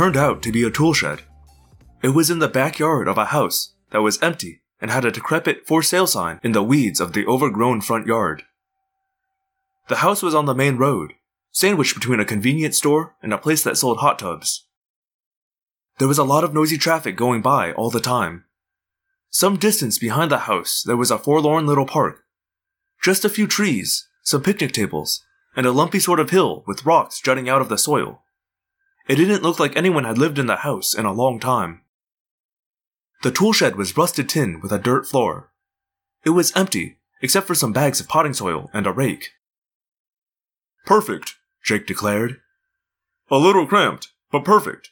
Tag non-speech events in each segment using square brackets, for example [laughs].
15. It turned out to be a tool shed. It was in the backyard of a house that was empty and had a decrepit for sale sign in the weeds of the overgrown front yard. The house was on the main road, sandwiched between a convenience store and a place that sold hot tubs. There was a lot of noisy traffic going by all the time. Some distance behind the house, there was a forlorn little park. Just a few trees, some picnic tables, and a lumpy sort of hill with rocks jutting out of the soil. It didn't look like anyone had lived in the house in a long time. The tool shed was rusted tin with a dirt floor. It was empty, except for some bags of potting soil and a rake. Perfect, Jake declared. A little cramped, but perfect.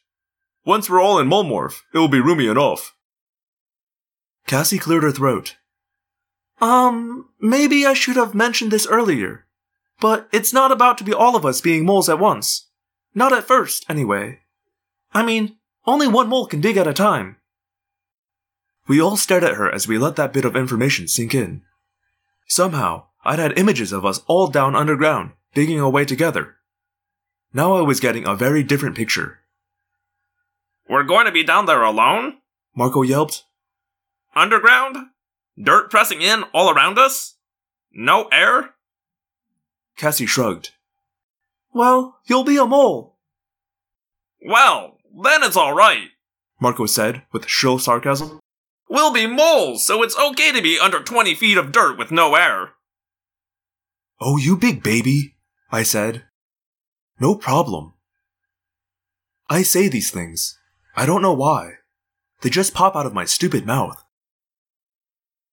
Once we're all in mole morph, it will be roomy enough. Cassie cleared her throat. Um, maybe I should have mentioned this earlier. But it's not about to be all of us being moles at once. Not at first, anyway. I mean, only one mole can dig at a time. We all stared at her as we let that bit of information sink in. Somehow, I'd had images of us all down underground, digging away together. Now I was getting a very different picture. We're going to be down there alone? Marco yelped. Underground? Dirt pressing in all around us? No air? Cassie shrugged. Well, you'll be a mole. Well, then it's alright, Marco said with shrill sarcasm. We'll be moles, so it's okay to be under 20 feet of dirt with no air. Oh, you big baby, I said. No problem. I say these things. I don't know why. They just pop out of my stupid mouth.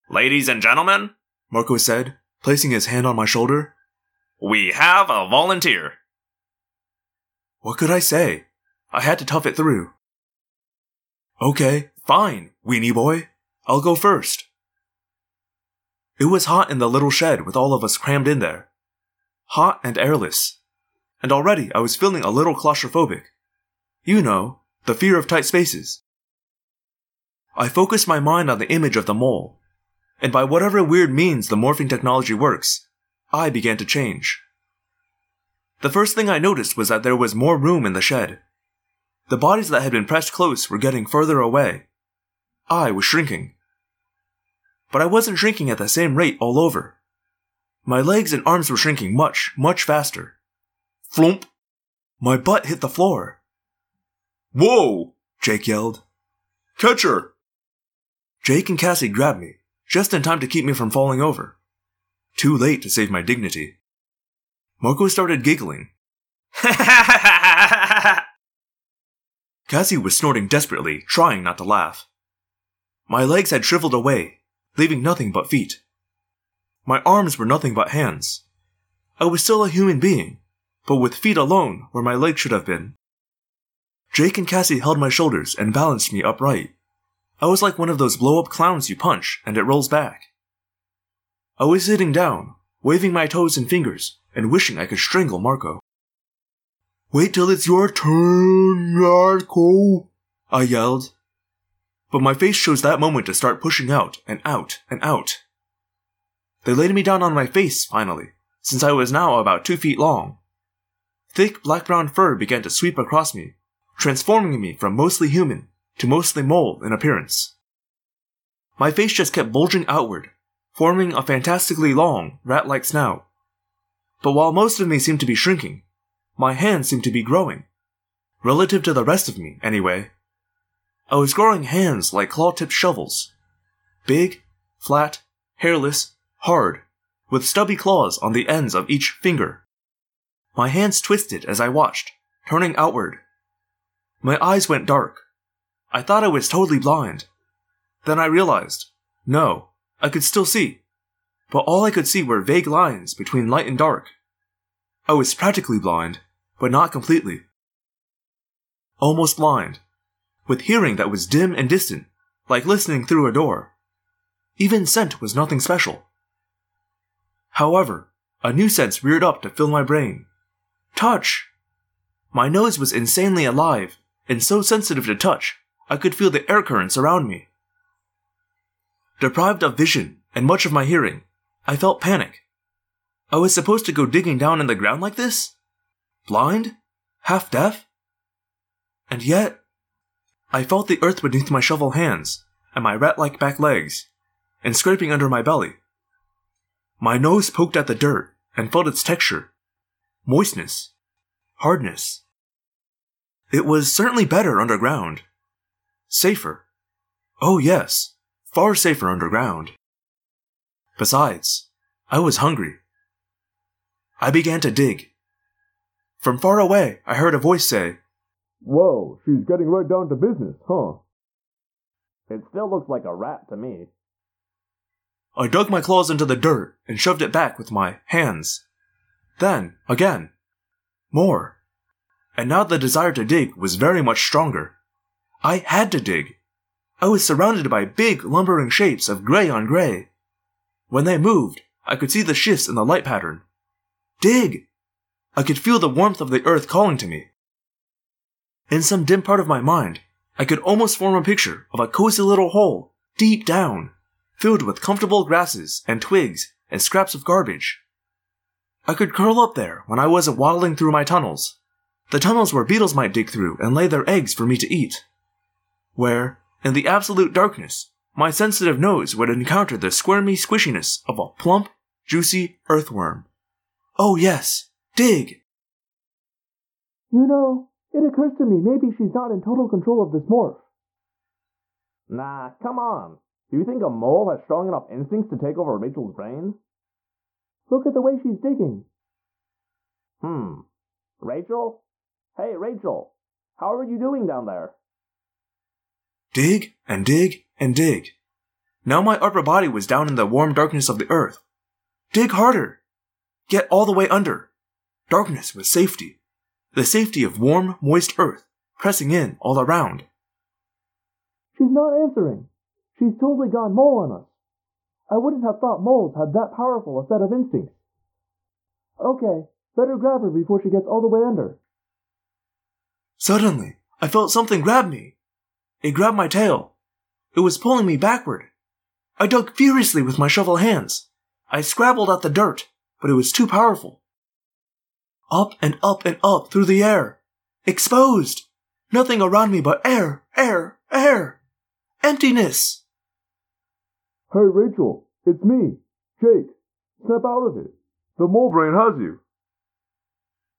Ladies and gentlemen, Marco said, placing his hand on my shoulder. We have a volunteer. What could I say? I had to tough it through. Okay, fine, weenie boy. I'll go first. It was hot in the little shed with all of us crammed in there. Hot and airless. And already I was feeling a little claustrophobic. You know, the fear of tight spaces. I focused my mind on the image of the mole, and by whatever weird means the morphing technology works, I began to change. The first thing I noticed was that there was more room in the shed. The bodies that had been pressed close were getting further away. I was shrinking. But I wasn't shrinking at the same rate all over. My legs and arms were shrinking much, much faster. Flump! My butt hit the floor. Whoa! Jake yelled. Catch her! Jake and Cassie grabbed me, just in time to keep me from falling over. Too late to save my dignity. Marco started giggling. [laughs] Cassie was snorting desperately, trying not to laugh. My legs had shriveled away, leaving nothing but feet. My arms were nothing but hands. I was still a human being, but with feet alone where my legs should have been. Jake and Cassie held my shoulders and balanced me upright. I was like one of those blow up clowns you punch and it rolls back. I was sitting down, waving my toes and fingers, and wishing I could strangle Marco. Wait till it's your turn, Marco, I yelled. But my face chose that moment to start pushing out and out and out. They laid me down on my face, finally, since I was now about two feet long. Thick black brown fur began to sweep across me, transforming me from mostly human to mostly mole in appearance. My face just kept bulging outward, forming a fantastically long, rat like snout. But while most of me seemed to be shrinking, my hands seemed to be growing. Relative to the rest of me, anyway. I was growing hands like claw tipped shovels. Big, flat, hairless, hard, with stubby claws on the ends of each finger. My hands twisted as I watched, turning outward. My eyes went dark. I thought I was totally blind. Then I realized, no, I could still see, but all I could see were vague lines between light and dark. Oh, I was practically blind, but not completely. Almost blind, with hearing that was dim and distant, like listening through a door. Even scent was nothing special. However, a new sense reared up to fill my brain. Touch! My nose was insanely alive, and so sensitive to touch, I could feel the air currents around me. Deprived of vision and much of my hearing, I felt panic. I was supposed to go digging down in the ground like this? Blind? Half deaf? And yet, I felt the earth beneath my shovel hands and my rat like back legs, and scraping under my belly. My nose poked at the dirt and felt its texture, moistness, hardness. It was certainly better underground. Safer. Oh, yes, far safer underground. Besides, I was hungry. I began to dig. From far away, I heard a voice say, Whoa, she's getting right down to business, huh? It still looks like a rat to me. I dug my claws into the dirt and shoved it back with my hands. Then, again. More. And now the desire to dig was very much stronger. I had to dig. I was surrounded by big, lumbering shapes of gray on gray. When they moved, I could see the shifts in the light pattern. Dig! I could feel the warmth of the earth calling to me. In some dim part of my mind, I could almost form a picture of a cozy little hole, deep down, filled with comfortable grasses and twigs and scraps of garbage. I could curl up there when I wasn't waddling through my tunnels, the tunnels where beetles might dig through and lay their eggs for me to eat. Where, in the absolute darkness, my sensitive nose would encounter the squirmy squishiness of a plump, juicy earthworm. Oh yes, dig! You know, it occurs to me maybe she's not in total control of this morph. Nah, come on. Do you think a mole has strong enough instincts to take over Rachel's brain? Look at the way she's digging. Hmm. Rachel? Hey, Rachel. How are you doing down there? Dig and dig and dig. Now my upper body was down in the warm darkness of the earth. Dig harder. Get all the way under. Darkness was safety. The safety of warm, moist earth pressing in all around. She's not answering. She's totally gone mole on us. I wouldn't have thought moles had that powerful a set of instincts. Okay, better grab her before she gets all the way under. Suddenly, I felt something grab me. It grabbed my tail. It was pulling me backward. I dug furiously with my shovel hands. I scrabbled at the dirt, but it was too powerful. Up and up and up through the air. Exposed. Nothing around me but air, air, air. Emptiness. Hey, Rachel, it's me, Jake. Snap out of it. The mole brain has you.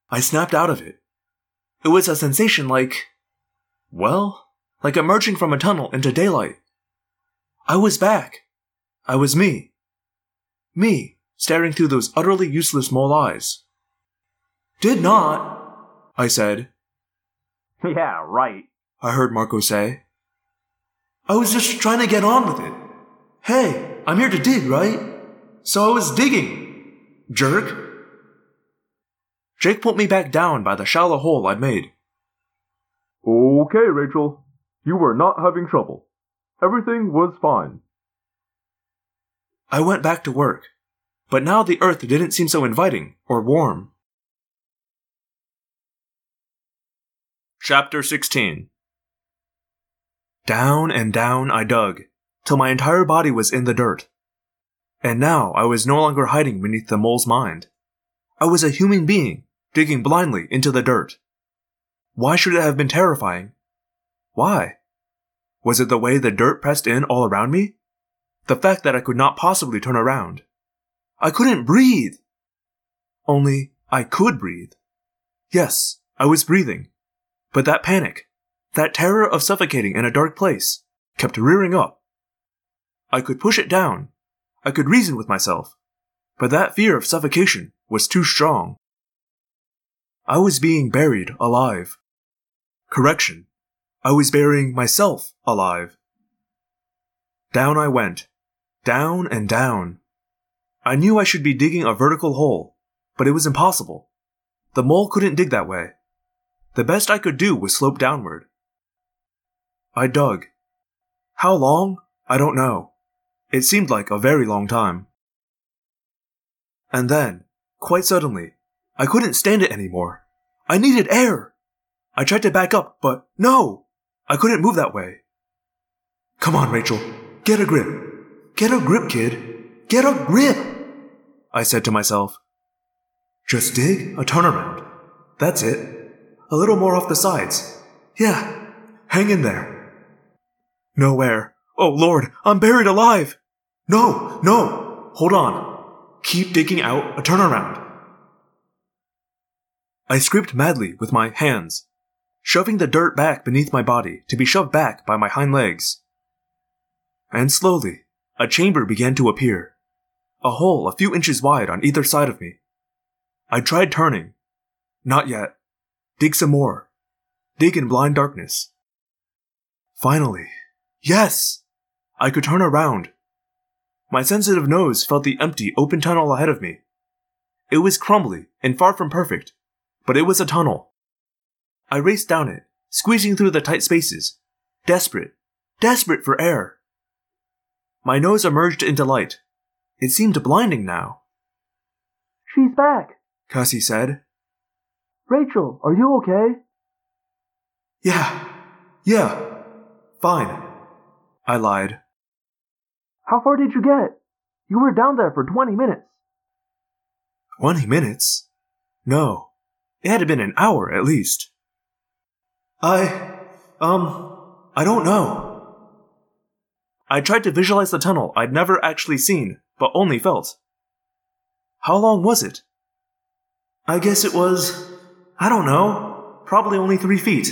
I snapped out of it. It was a sensation like, well, like emerging from a tunnel into daylight. I was back. I was me. Me, staring through those utterly useless mole eyes. Did not, I said. [laughs] Yeah, right. I heard Marco say. I was just trying to get on with it. Hey, I'm here to dig, right? So I was digging. Jerk. Jake put me back down by the shallow hole I'd made. Okay, Rachel. You were not having trouble. Everything was fine. I went back to work, but now the earth didn't seem so inviting or warm. Chapter 16 Down and down I dug, till my entire body was in the dirt. And now I was no longer hiding beneath the mole's mind. I was a human being, digging blindly into the dirt. Why should it have been terrifying? Why? Was it the way the dirt pressed in all around me? The fact that I could not possibly turn around. I couldn't breathe! Only, I could breathe. Yes, I was breathing. But that panic, that terror of suffocating in a dark place, kept rearing up. I could push it down. I could reason with myself. But that fear of suffocation was too strong. I was being buried alive. Correction. I was burying myself alive. Down I went. Down and down. I knew I should be digging a vertical hole, but it was impossible. The mole couldn't dig that way. The best I could do was slope downward. I dug. How long? I don't know. It seemed like a very long time. And then, quite suddenly, I couldn't stand it anymore. I needed air. I tried to back up, but no! I couldn't move that way. Come on, Rachel. Get a grip. Get a grip, kid. Get a grip! I said to myself. Just dig a turnaround. That's it. A little more off the sides. Yeah, hang in there. No air. Oh lord, I'm buried alive! No, no! Hold on. Keep digging out a turnaround. I scraped madly with my hands, shoving the dirt back beneath my body to be shoved back by my hind legs. And slowly, a chamber began to appear, a hole a few inches wide on either side of me. I tried turning. Not yet. Dig some more. Dig in blind darkness. Finally. Yes! I could turn around. My sensitive nose felt the empty, open tunnel ahead of me. It was crumbly and far from perfect, but it was a tunnel. I raced down it, squeezing through the tight spaces, desperate, desperate for air. My nose emerged into light. It seemed blinding now. She's back! Cassie said. Rachel, are you okay? Yeah, yeah, fine. I lied. How far did you get? You were down there for 20 minutes. 20 minutes? No, it had been an hour at least. I, um, I don't know. I tried to visualize the tunnel I'd never actually seen, but only felt. How long was it? I guess it was, I don't know, probably only three feet.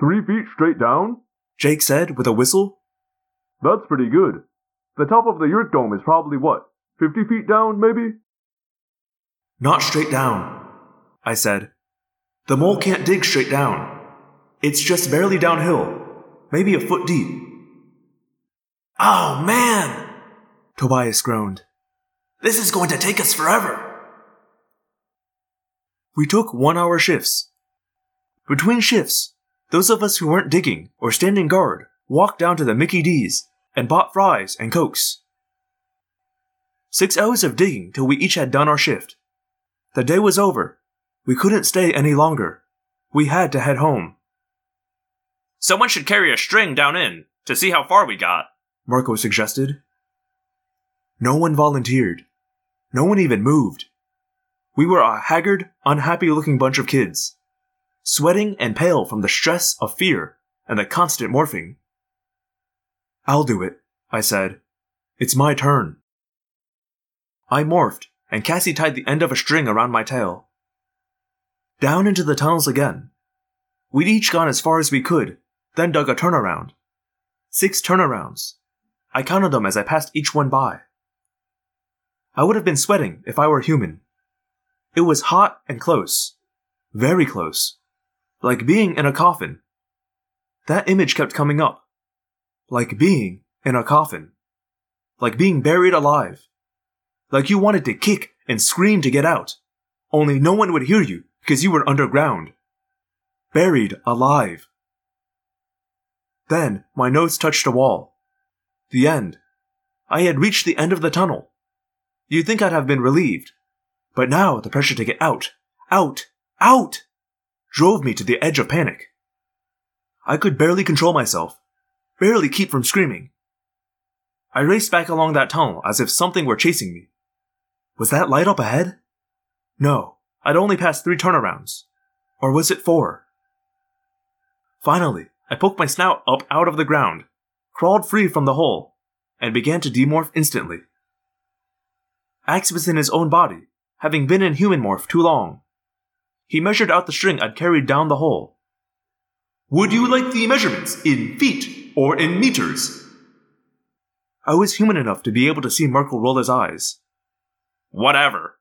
Three feet straight down? Jake said with a whistle. That's pretty good. The top of the Yeerk dome is probably what? 50 feet down, maybe? Not straight down, I said. The mole can't dig straight down. It's just barely downhill, maybe a foot deep. Oh man! Tobias groaned. This is going to take us forever. We took one hour shifts. Between shifts, those of us who weren't digging or standing guard walked down to the Mickey D's and bought fries and cokes. Six hours of digging till we each had done our shift. The day was over. We couldn't stay any longer. We had to head home. Someone should carry a string down in to see how far we got, Marco suggested. No one volunteered. No one even moved. We were a haggard, unhappy looking bunch of kids, sweating and pale from the stress of fear and the constant morphing. I'll do it, I said. It's my turn. I morphed, and Cassie tied the end of a string around my tail. Down into the tunnels again. We'd each gone as far as we could, then dug a turnaround. Six turnarounds. I counted them as I passed each one by. I would have been sweating if I were human. It was hot and close. Very close. Like being in a coffin. That image kept coming up. Like being in a coffin. Like being buried alive. Like you wanted to kick and scream to get out. Only no one would hear you because you were underground. Buried alive. Then my nose touched a wall. The end. I had reached the end of the tunnel. You'd think I'd have been relieved. But now the pressure to get out, out, out, drove me to the edge of panic. I could barely control myself, barely keep from screaming. I raced back along that tunnel as if something were chasing me. Was that light up ahead? No, I'd only passed three turnarounds. Or was it four? Finally, I poked my snout up out of the ground, crawled free from the hole, and began to demorph instantly. Ax was in his own body, having been in human morph too long. He measured out the string I'd carried down the hole. Would you like the measurements in feet or in meters? I was human enough to be able to see Marco roll his eyes. Whatever.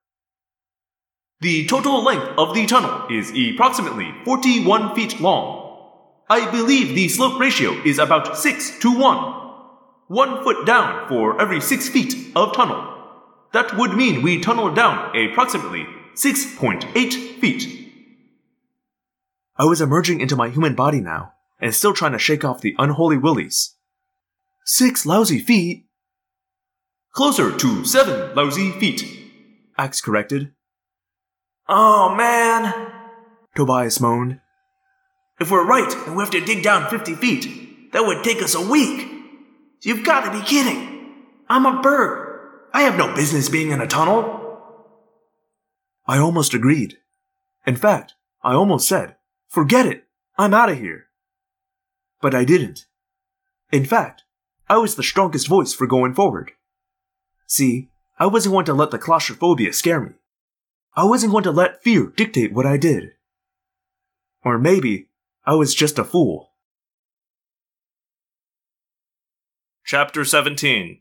The total length of the tunnel is approximately 41 feet long. I believe the slope ratio is about 6 to 1. One foot down for every 6 feet of tunnel. That would mean we tunneled down approximately 6.8 feet. I was emerging into my human body now, and still trying to shake off the unholy willies. Six lousy feet? Closer to seven lousy feet, Ax corrected. Oh man, Tobias moaned. If we're right and we have to dig down 50 feet, that would take us a week. You've got to be kidding. I'm a bird. I have no business being in a tunnel. I almost agreed. In fact, I almost said, Forget it! I'm out of here! But I didn't. In fact, I was the strongest voice for going forward. See, I wasn't going to let the claustrophobia scare me. I wasn't going to let fear dictate what I did. Or maybe I was just a fool. Chapter 17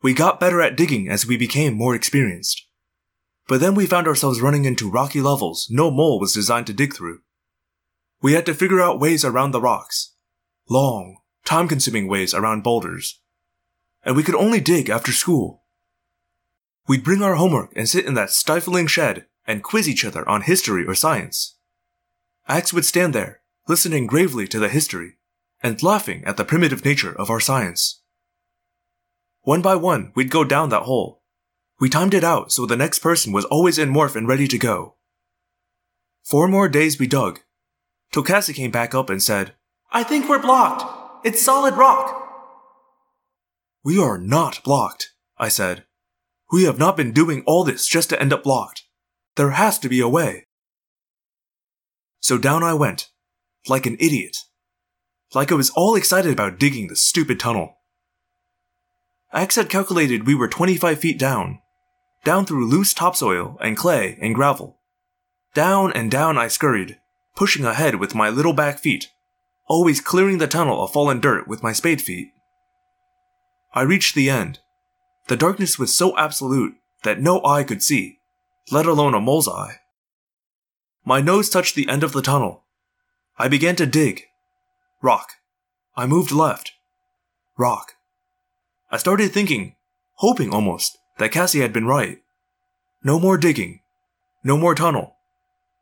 We got better at digging as we became more experienced. But then we found ourselves running into rocky levels no mole was designed to dig through. We had to figure out ways around the rocks. Long, time consuming ways around boulders. And we could only dig after school. We'd bring our homework and sit in that stifling shed and quiz each other on history or science. Ax would stand there, listening gravely to the history, and laughing at the primitive nature of our science. One by one, we'd go down that hole. We timed it out so the next person was always in morph and ready to go. Four more days we dug, Cassie came back up and said, I think we're blocked. It's solid rock. We are not blocked, I said. We have not been doing all this just to end up blocked. There has to be a way. So down I went, like an idiot. Like I was all excited about digging the stupid tunnel. Ax had calculated we were 25 feet down, down through loose topsoil and clay and gravel. Down and down I scurried, pushing ahead with my little back feet, always clearing the tunnel of fallen dirt with my spade feet. I reached the end. The darkness was so absolute that no eye could see, let alone a mole's eye. My nose touched the end of the tunnel. I began to dig. Rock. I moved left. Rock. I started thinking, hoping almost, that Cassie had been right. No more digging. No more tunnel.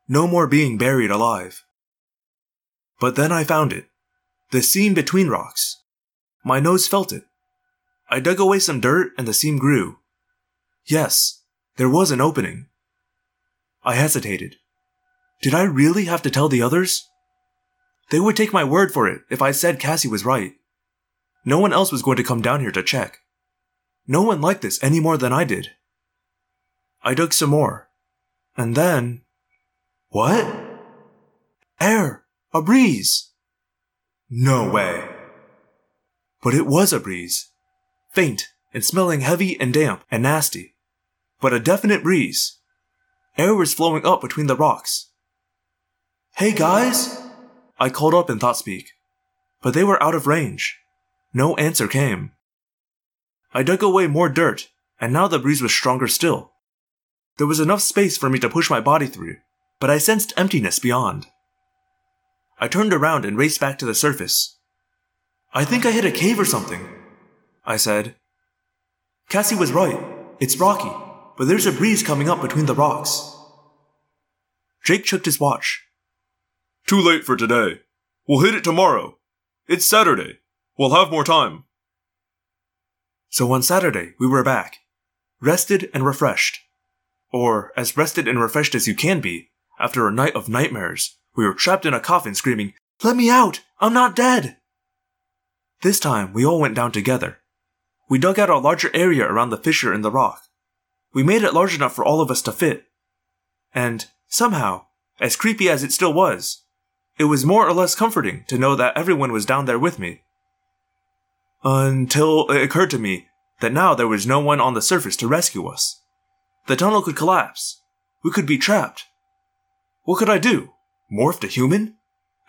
No more being buried alive. But then I found it. The seam between rocks. My nose felt it. I dug away some dirt and the seam grew. Yes, there was an opening. I hesitated. Did I really have to tell the others? They would take my word for it if I said Cassie was right. No one else was going to come down here to check. No one liked this any more than I did. I dug some more. And then. What? Air! A breeze! No way. But it was a breeze. Faint and smelling heavy and damp and nasty. But a definite breeze. Air was flowing up between the rocks. Hey guys! I called up in thought speak. But they were out of range. No answer came. I dug away more dirt, and now the breeze was stronger still. There was enough space for me to push my body through, but I sensed emptiness beyond. I turned around and raced back to the surface. I think I hit a cave or something, I said. Cassie was right. It's rocky, but there's a breeze coming up between the rocks. Jake checked his watch. Too late for today. We'll hit it tomorrow. It's Saturday. We'll have more time. So on Saturday, we were back, rested and refreshed. Or as rested and refreshed as you can be after a night of nightmares. We were trapped in a coffin screaming, Let me out! I'm not dead! This time, we all went down together. We dug out a larger area around the fissure in the rock. We made it large enough for all of us to fit. And, somehow, as creepy as it still was, it was more or less comforting to know that everyone was down there with me. Until it occurred to me that now there was no one on the surface to rescue us. The tunnel could collapse. We could be trapped. What could I do? Morph to human?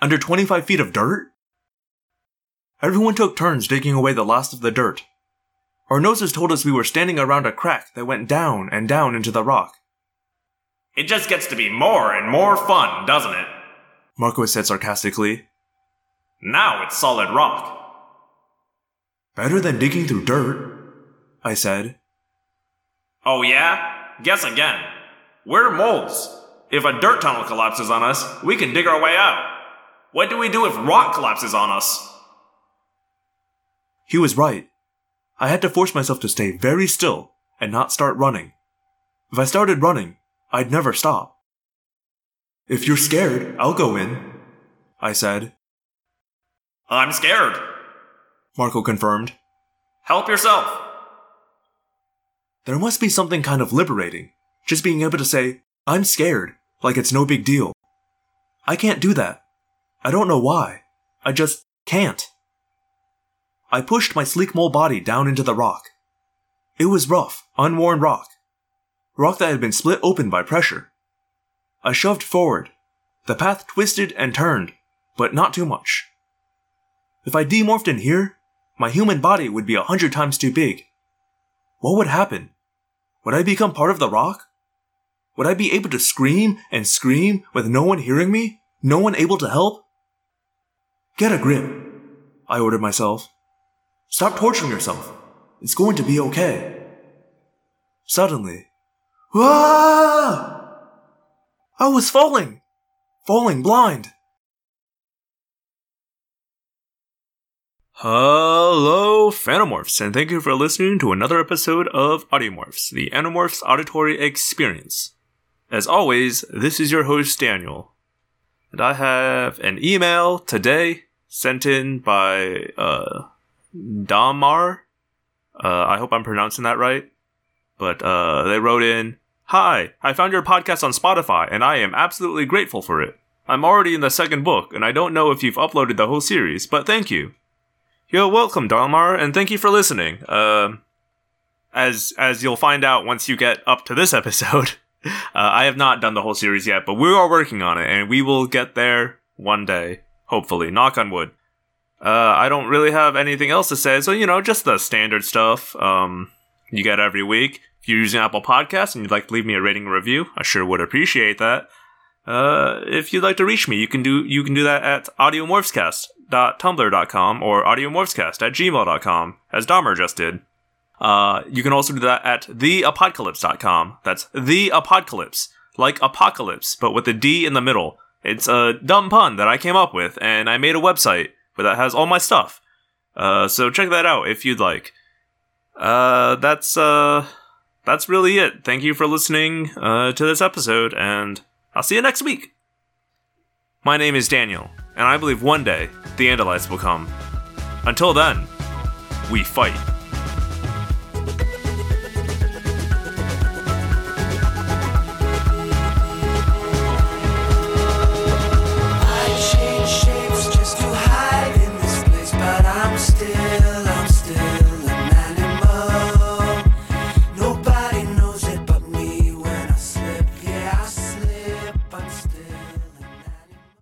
Under 25 feet of dirt? Everyone took turns digging away the last of the dirt. Our noses told us we were standing around a crack that went down and down into the rock. It just gets to be more and more fun, doesn't it? Marco said sarcastically. Now it's solid rock. Better than digging through dirt, I said. Oh yeah? Guess again. We're moles. If a dirt tunnel collapses on us, we can dig our way out. What do we do if rock collapses on us? He was right. I had to force myself to stay very still and not start running. If I started running, I'd never stop. If you're scared, I'll go in, I said. I'm scared. Marco confirmed. Help yourself. There must be something kind of liberating, just being able to say, I'm scared, like it's no big deal. I can't do that. I don't know why. I just can't. I pushed my sleek mole body down into the rock. It was rough, unworn rock. Rock that had been split open by pressure. I shoved forward. The path twisted and turned, but not too much. If I demorphed in here, my human body would be a hundred times too big. What would happen? Would I become part of the rock? Would I be able to scream and scream with no one hearing me? No one able to help? Get a grip, I ordered myself. Stop torturing yourself. It's going to be okay. Suddenly, ah! I was falling! Falling blind! Hello, Phantomorphs, and thank you for listening to another episode of Audiomorphs, the Animorphs auditory experience. As always, this is your host, Daniel. And I have an email today sent in by, uh, Damar. Uh, I hope I'm pronouncing that right. But, uh, they wrote in, Hi, I found your podcast on Spotify, and I am absolutely grateful for it. I'm already in the second book, and I don't know if you've uploaded the whole series, but thank you. You're welcome, Dalmar, and thank you for listening. Uh, as as you'll find out once you get up to this [laughs] episode, uh, I have not done the whole series yet, but we are working on it, and we will get there one day, hopefully. Knock on wood. Uh, I don't really have anything else to say, so you know, just the standard stuff um, you get every week. If you're using Apple Podcasts and you'd like to leave me a rating review, I sure would appreciate that. Uh, if you'd like to reach me, you can do you can do that at audiomorphscast.tumblr.com or audiomorphscast at gmail.com, as Dahmer just did. Uh, you can also do that at theapocalypse.com. That's the apocalypse, like apocalypse, but with a D in the middle. It's a dumb pun that I came up with, and I made a website but that has all my stuff. Uh, so check that out if you'd like. Uh, that's uh, that's really it. Thank you for listening uh, to this episode, and I'll see you next week. My name is Daniel, and I believe one day the Andalites will come. Until then, we fight.